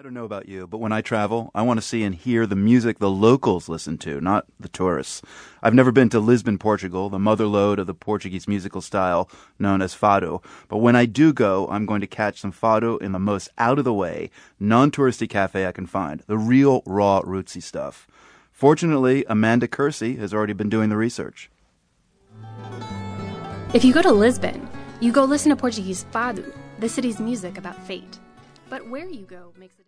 I don't know about you, but when I travel, I want to see and hear the music the locals listen to, not the tourists. I've never been to Lisbon, Portugal, the motherlode of the Portuguese musical style known as fado. But when I do go, I'm going to catch some fado in the most out of the way, non touristy cafe I can find. The real, raw, rootsy stuff. Fortunately, Amanda Kersey has already been doing the research. If you go to Lisbon, you go listen to Portuguese fado, the city's music about fate. But where you go makes a